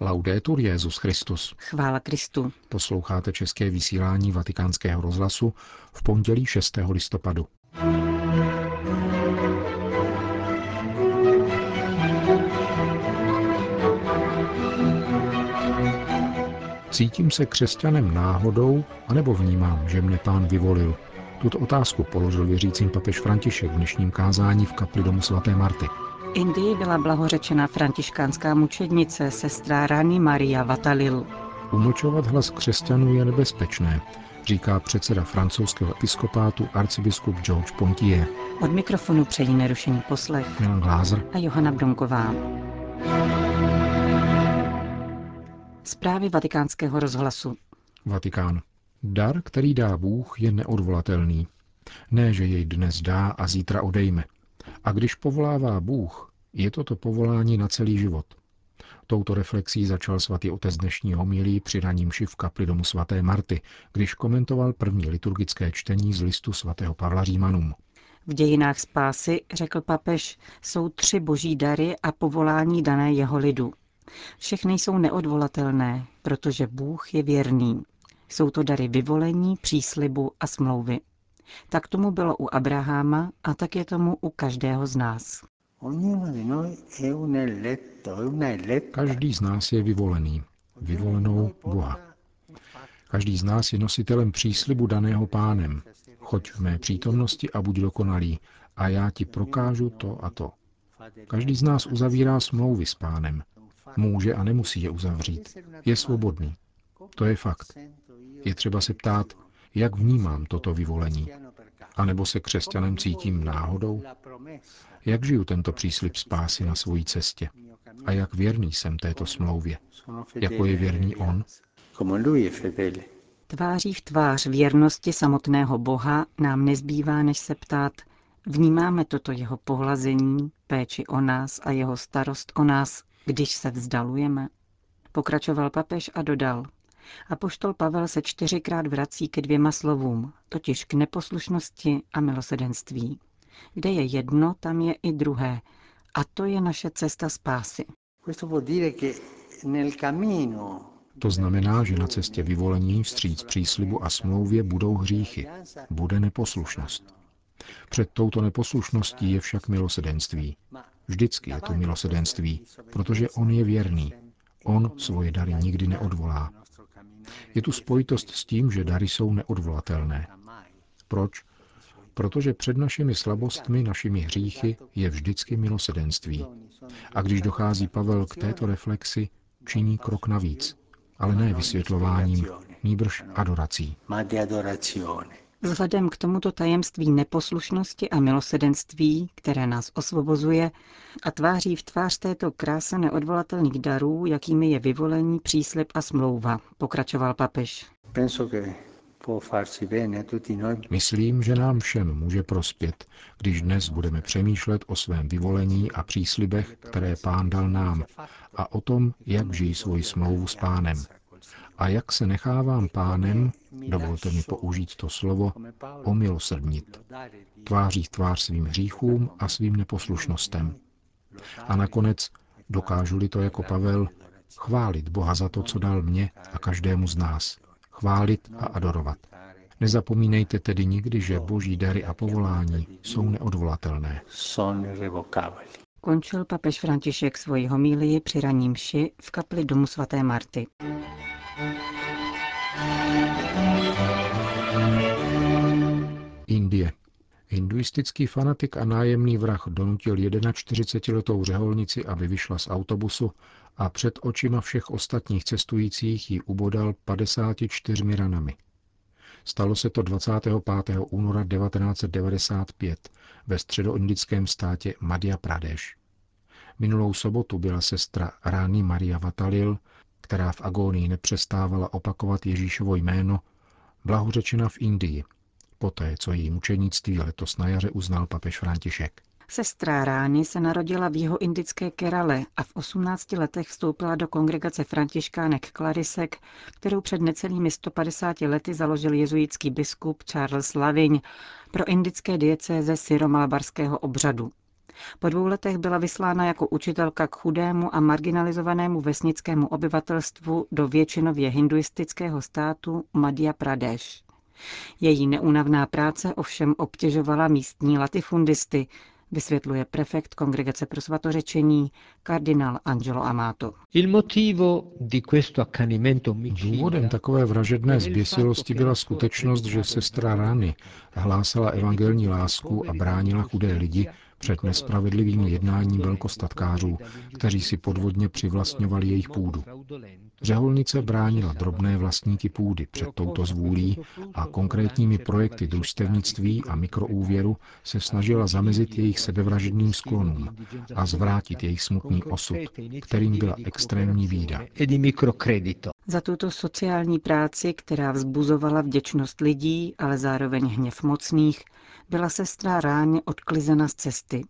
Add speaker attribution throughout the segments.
Speaker 1: Laudetur Jezus Christus.
Speaker 2: Chvála Kristu.
Speaker 1: Posloucháte české vysílání Vatikánského rozhlasu v pondělí 6. listopadu. Cítím se křesťanem náhodou, anebo vnímám, že mne pán vyvolil? Tuto otázku položil věřícím papež František v dnešním kázání v kapli domu svaté Marty.
Speaker 2: Indii byla blahořečena františkánská mučednice sestra Rani Maria Vatalil.
Speaker 1: Umlčovat hlas křesťanů je nebezpečné, říká předseda francouzského episkopátu arcibiskup George Pontier.
Speaker 2: Od mikrofonu přejí nerušený poslech
Speaker 1: Milan Glázer
Speaker 2: a Johana Bronková. Zprávy vatikánského rozhlasu.
Speaker 1: Vatikán. Dar, který dá Bůh, je neodvolatelný. Ne, že jej dnes dá a zítra odejme. A když povolává Bůh, je toto povolání na celý život. Touto reflexí začal svatý otec dnešní homilí při raním v kapli domu svaté Marty, když komentoval první liturgické čtení z listu svatého Pavla Římanům.
Speaker 2: V dějinách spásy, řekl papež, jsou tři boží dary a povolání dané jeho lidu. Všechny jsou neodvolatelné, protože Bůh je věrný. Jsou to dary vyvolení, příslibu a smlouvy. Tak tomu bylo u Abraháma a tak je tomu u každého z nás.
Speaker 1: Každý z nás je vyvolený, vyvolenou Boha. Každý z nás je nositelem příslibu daného pánem. Choď v mé přítomnosti a buď dokonalý a já ti prokážu to a to. Každý z nás uzavírá smlouvy s pánem. Může a nemusí je uzavřít. Je svobodný. To je fakt. Je třeba se ptát, jak vnímám toto vyvolení? A nebo se křesťanem cítím náhodou? Jak žiju tento příslip spásy na svojí cestě? A jak věrný jsem této smlouvě? Jako je věrný on?
Speaker 2: Tváří v tvář věrnosti samotného Boha nám nezbývá, než se ptát, vnímáme toto jeho pohlazení, péči o nás a jeho starost o nás, když se vzdalujeme? Pokračoval papež a dodal, a poštol Pavel se čtyřikrát vrací ke dvěma slovům, totiž k neposlušnosti a milosedenství. Kde je jedno, tam je i druhé. A to je naše cesta spásy.
Speaker 1: To znamená, že na cestě vyvolení vstříc příslibu a smlouvě budou hříchy, bude neposlušnost. Před touto neposlušností je však milosedenství. Vždycky je to milosedenství, protože on je věrný. On svoje dary nikdy neodvolá. Je tu spojitost s tím, že dary jsou neodvolatelné. Proč? Protože před našimi slabostmi, našimi hříchy je vždycky milosedenství. A když dochází Pavel k této reflexi, činí krok navíc, ale ne vysvětlováním, nýbrž adorací.
Speaker 2: Vzhledem k tomuto tajemství neposlušnosti a milosedenství, které nás osvobozuje a tváří v tvář této kráse neodvolatelných darů, jakými je vyvolení, příslip a smlouva, pokračoval papež.
Speaker 1: Myslím, že nám všem může prospět, když dnes budeme přemýšlet o svém vyvolení a příslibech, které pán dal nám, a o tom, jak žijí svoji smlouvu s pánem a jak se nechávám pánem, dovolte mi použít to slovo, omilosrdnit, tváří v tvář svým hříchům a svým neposlušnostem. A nakonec, dokážu-li to jako Pavel, chválit Boha za to, co dal mě a každému z nás. Chválit a adorovat. Nezapomínejte tedy nikdy, že boží dary a povolání jsou neodvolatelné.
Speaker 2: Končil papež František svoji homílii při raním mši v kapli domu svaté Marty.
Speaker 1: Indie. Hinduistický fanatik a nájemný vrah donutil 41-letou řeholnici, aby vyšla z autobusu a před očima všech ostatních cestujících ji ubodal 54 ranami. Stalo se to 25. února 1995 ve středoindickém státě Madhya Pradesh. Minulou sobotu byla sestra Rány Maria Vatalil která v agónii nepřestávala opakovat Ježíšovo jméno, blahořečena v Indii, poté co její mučenictví letos na jaře uznal papež František.
Speaker 2: Sestra Rány se narodila v jeho indické Kerale a v 18 letech vstoupila do kongregace františkánek Klarisek, kterou před necelými 150 lety založil jezuitský biskup Charles Lavigne pro indické diecéze syromalabarského obřadu. Po dvou letech byla vyslána jako učitelka k chudému a marginalizovanému vesnickému obyvatelstvu do většinově hinduistického státu Madhya Pradesh. Její neúnavná práce ovšem obtěžovala místní latifundisty, vysvětluje prefekt Kongregace pro svatořečení kardinál Angelo Amato.
Speaker 1: Důvodem takové vražedné zběsilosti byla skutečnost, že sestra Rany hlásala evangelní lásku a bránila chudé lidi před nespravedlivým jednáním velkostatkářů, kteří si podvodně přivlastňovali jejich půdu. Řeholnice bránila drobné vlastníky půdy před touto zvůlí a konkrétními projekty družstevnictví a mikroúvěru se snažila zamezit jejich sebevražedným sklonům a zvrátit jejich smutný osud, kterým byla extrémní bída.
Speaker 2: Za tuto sociální práci, která vzbuzovala vděčnost lidí, ale zároveň hněv mocných, byla sestra ráně odklizena z cesty.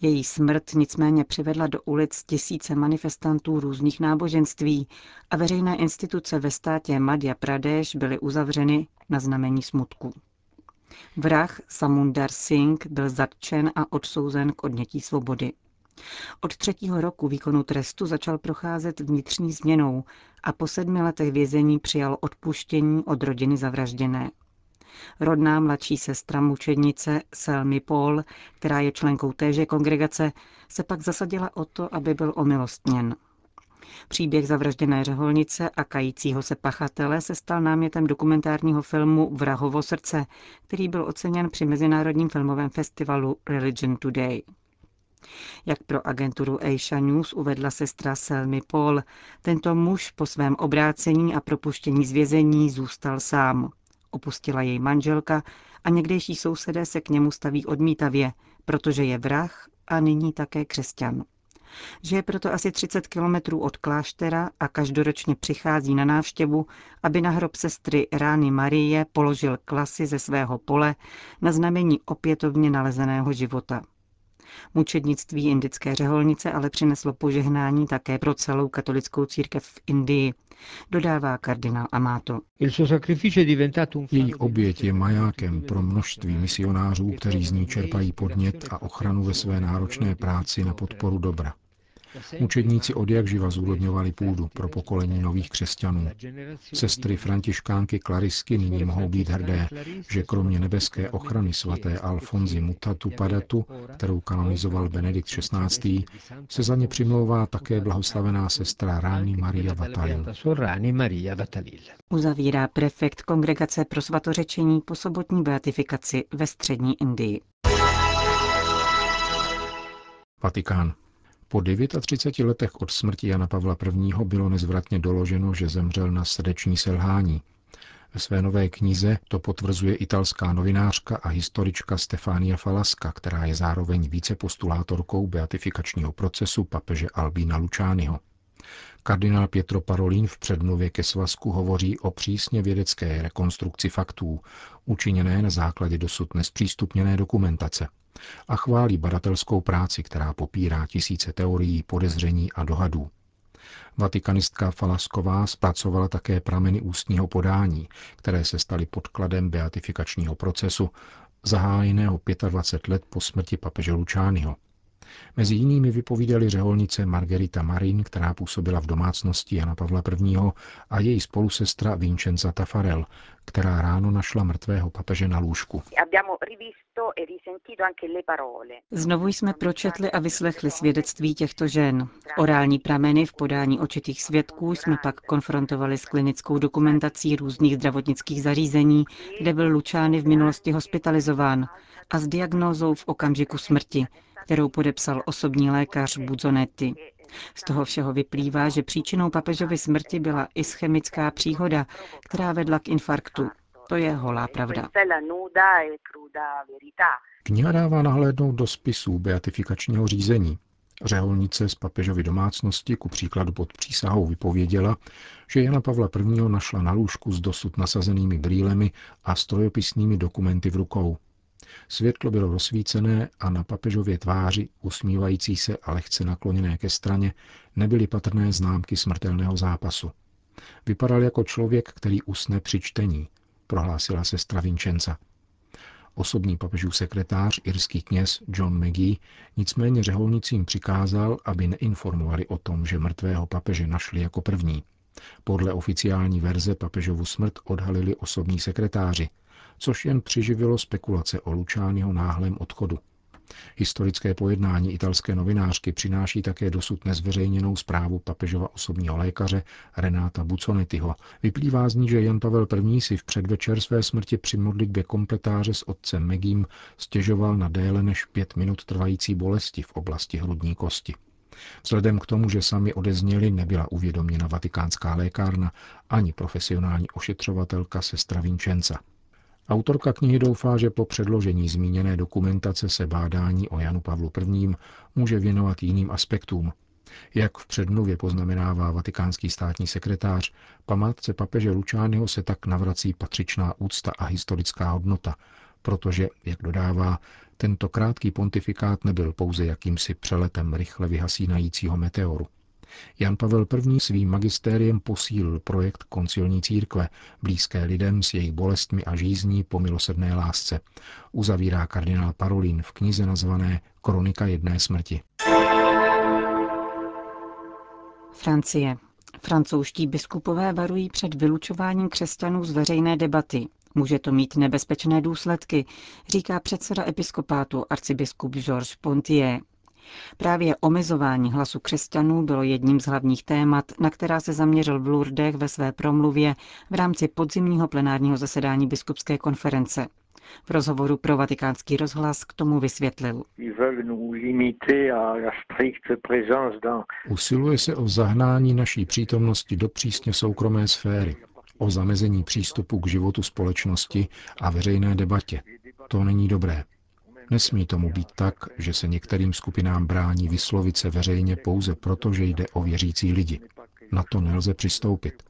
Speaker 2: Její smrt nicméně přivedla do ulic tisíce manifestantů různých náboženství a veřejné instituce ve státě Madhya Pradesh byly uzavřeny na znamení smutku. Vrah Samundar Singh byl zatčen a odsouzen k odnětí svobody. Od třetího roku výkonu trestu začal procházet vnitřní změnou a po sedmi letech vězení přijal odpuštění od rodiny zavražděné. Rodná mladší sestra mučednice Selmy Paul, která je členkou téže kongregace, se pak zasadila o to, aby byl omilostněn. Příběh zavražděné řeholnice a kajícího se pachatele se stal námětem dokumentárního filmu Vrahovo srdce, který byl oceněn při Mezinárodním filmovém festivalu Religion Today. Jak pro agenturu Asia News uvedla sestra Selmy Paul, tento muž po svém obrácení a propuštění z vězení zůstal sám. Opustila jej manželka a někdejší sousedé se k němu staví odmítavě, protože je vrah a nyní také křesťan. Žije proto asi 30 kilometrů od kláštera a každoročně přichází na návštěvu, aby na hrob sestry Rány Marie položil klasy ze svého pole na znamení opětovně nalezeného života. Mučednictví indické řeholnice ale přineslo požehnání také pro celou katolickou církev v Indii, dodává kardinál Amato.
Speaker 1: Její oběť je majákem pro množství misionářů, kteří z ní čerpají podnět a ochranu ve své náročné práci na podporu dobra. Učedníci od jak živa zúrodňovali půdu pro pokolení nových křesťanů. Sestry františkánky Klarisky nyní mohou být hrdé, že kromě nebeské ochrany svaté Alfonzy Mutatu Padatu, kterou kanonizoval Benedikt XVI., se za ně přimlouvá také blahoslavená sestra Rány Maria Vatalil.
Speaker 2: Uzavírá prefekt Kongregace pro svatořečení po sobotní beatifikaci ve střední Indii.
Speaker 1: Vatikán. Po 39 letech od smrti Jana Pavla I. bylo nezvratně doloženo, že zemřel na srdeční selhání. Ve své nové knize to potvrzuje italská novinářka a historička Stefania Falaska, která je zároveň vícepostulátorkou beatifikačního procesu papeže Albína Lučányho. Kardinál Pietro Parolin v předmluvě ke svazku hovoří o přísně vědecké rekonstrukci faktů, učiněné na základě dosud nespřístupněné dokumentace – a chválí badatelskou práci, která popírá tisíce teorií, podezření a dohadů. Vatikanistka Falasková zpracovala také prameny ústního podání, které se staly podkladem beatifikačního procesu, zahájeného 25 let po smrti papeže Lučányho. Mezi jinými vypovídali řeholnice Margarita Marin, která působila v domácnosti Jana Pavla I. a její spolusestra Vincenza Tafarel, která ráno našla mrtvého papeže na lůžku.
Speaker 2: E Znovu jsme pročetli a vyslechli svědectví těchto žen. Orální prameny v podání očitých svědků jsme pak konfrontovali s klinickou dokumentací různých zdravotnických zařízení, kde byl Lučány v minulosti hospitalizován a s diagnózou v okamžiku smrti, kterou podepsal osobní lékař Budzonetti. Z toho všeho vyplývá, že příčinou papežovy smrti byla ischemická příhoda, která vedla k infarktu. To je holá pravda.
Speaker 1: Kniha dává nahlédnout do spisů beatifikačního řízení. Řeholnice z papežovy domácnosti ku příkladu pod přísahou vypověděla, že Jana Pavla I. našla na lůžku s dosud nasazenými brýlemi a strojopisnými dokumenty v rukou. Světlo bylo rozsvícené a na papežově tváři, usmívající se a lehce nakloněné ke straně, nebyly patrné známky smrtelného zápasu. Vypadal jako člověk, který usne při čtení, prohlásila sestra Vincenza. Osobní papežův sekretář, irský kněz John McGee, nicméně řeholnicím přikázal, aby neinformovali o tom, že mrtvého papeže našli jako první. Podle oficiální verze papežovu smrt odhalili osobní sekretáři, což jen přiživilo spekulace o Lučányho náhlém odchodu. Historické pojednání italské novinářky přináší také dosud nezveřejněnou zprávu papežova osobního lékaře Renáta Buconetiho. Vyplývá z ní, že Jan Pavel I. si v předvečer své smrti při modlitbě kompletáře s otcem Megím stěžoval na déle než pět minut trvající bolesti v oblasti hrudní kosti. Vzhledem k tomu, že sami odezněli, nebyla uvědoměna vatikánská lékárna ani profesionální ošetřovatelka sestra Vincenza. Autorka knihy doufá, že po předložení zmíněné dokumentace se bádání o Janu Pavlu I. může věnovat jiným aspektům. Jak v předmluvě poznamenává vatikánský státní sekretář, památce papeže Lučányho se tak navrací patřičná úcta a historická hodnota, protože, jak dodává, tento krátký pontifikát nebyl pouze jakýmsi přeletem rychle vyhasínajícího meteoru. Jan Pavel I. svým magistériem posílil projekt koncilní církve, blízké lidem s jejich bolestmi a žízní po milosrdné lásce. Uzavírá kardinál Parolin v knize nazvané Kronika jedné smrti.
Speaker 2: Francie. Francouzští biskupové varují před vylučováním křesťanů z veřejné debaty. Může to mít nebezpečné důsledky, říká předseda episkopátu arcibiskup Georges Pontier. Právě omezování hlasu křesťanů bylo jedním z hlavních témat, na která se zaměřil v Lourdech ve své promluvě v rámci podzimního plenárního zasedání biskupské konference. V rozhovoru pro vatikánský rozhlas k tomu vysvětlil.
Speaker 1: Usiluje se o zahnání naší přítomnosti do přísně soukromé sféry, o zamezení přístupu k životu společnosti a veřejné debatě. To není dobré. Nesmí tomu být tak, že se některým skupinám brání vyslovit se veřejně pouze proto, že jde o věřící lidi. Na to nelze přistoupit.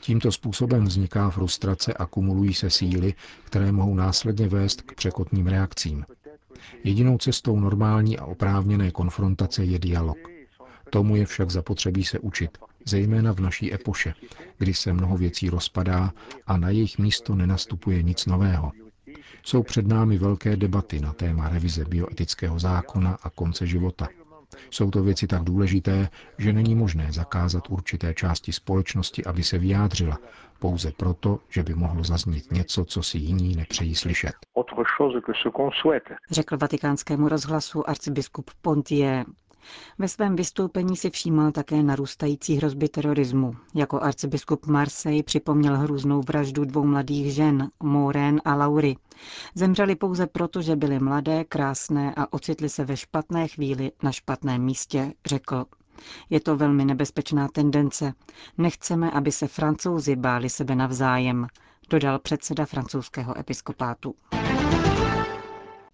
Speaker 1: Tímto způsobem vzniká frustrace a kumulují se síly, které mohou následně vést k překotným reakcím. Jedinou cestou normální a oprávněné konfrontace je dialog. Tomu je však zapotřebí se učit, zejména v naší epoše, kdy se mnoho věcí rozpadá a na jejich místo nenastupuje nic nového. Jsou před námi velké debaty na téma revize bioetického zákona a konce života. Jsou to věci tak důležité, že není možné zakázat určité části společnosti, aby se vyjádřila, pouze proto, že by mohlo zaznít něco, co si jiní nepřejí slyšet.
Speaker 2: Řekl vatikánskému rozhlasu arcibiskup Pontier. Ve svém vystoupení si všímal také narůstající hrozby terorismu. Jako arcibiskup Marseille připomněl hrůznou vraždu dvou mladých žen, Maureen a Laury. Zemřeli pouze proto, že byly mladé, krásné a ocitli se ve špatné chvíli na špatném místě, řekl. Je to velmi nebezpečná tendence. Nechceme, aby se francouzi báli sebe navzájem, dodal předseda francouzského episkopátu.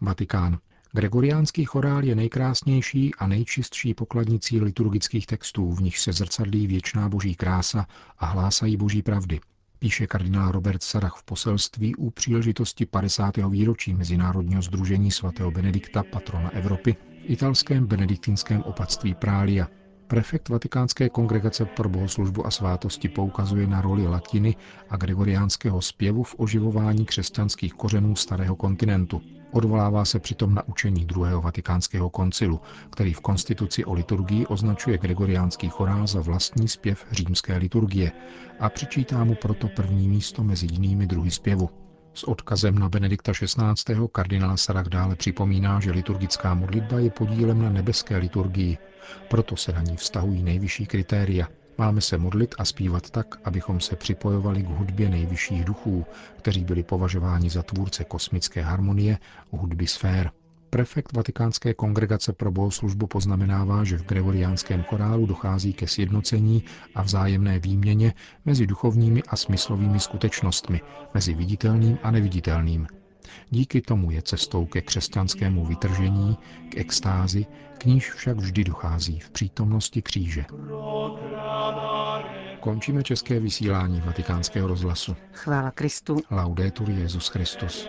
Speaker 1: Vatikán. Gregoriánský chorál je nejkrásnější a nejčistší pokladnicí liturgických textů, v nich se zrcadlí věčná boží krása a hlásají boží pravdy, píše kardinál Robert Sarach v poselství u příležitosti 50. výročí Mezinárodního združení svatého Benedikta, patrona Evropy, italském benediktinském opatství Prália. Prefekt Vatikánské kongregace pro bohoslužbu a svátosti poukazuje na roli latiny a gregoriánského zpěvu v oživování křesťanských kořenů starého kontinentu. Odvolává se přitom na učení druhého vatikánského koncilu, který v konstituci o liturgii označuje gregoriánský chorál za vlastní zpěv římské liturgie a přičítá mu proto první místo mezi jinými druhy zpěvu. S odkazem na Benedikta XVI. kardinál Sarach dále připomíná, že liturgická modlitba je podílem na nebeské liturgii, proto se na ní vztahují nejvyšší kritéria. Máme se modlit a zpívat tak, abychom se připojovali k hudbě nejvyšších duchů, kteří byli považováni za tvůrce kosmické harmonie, hudby sfér. Prefekt Vatikánské kongregace pro bohoslužbu poznamenává, že v gregoriánském chorálu dochází ke sjednocení a vzájemné výměně mezi duchovními a smyslovými skutečnostmi, mezi viditelným a neviditelným. Díky tomu je cestou ke křesťanskému vytržení, k extázi, k níž však vždy dochází v přítomnosti kříže. Končíme české vysílání vatikánského rozhlasu.
Speaker 2: Chvála Kristu.
Speaker 1: Laudetur Jezus Christus.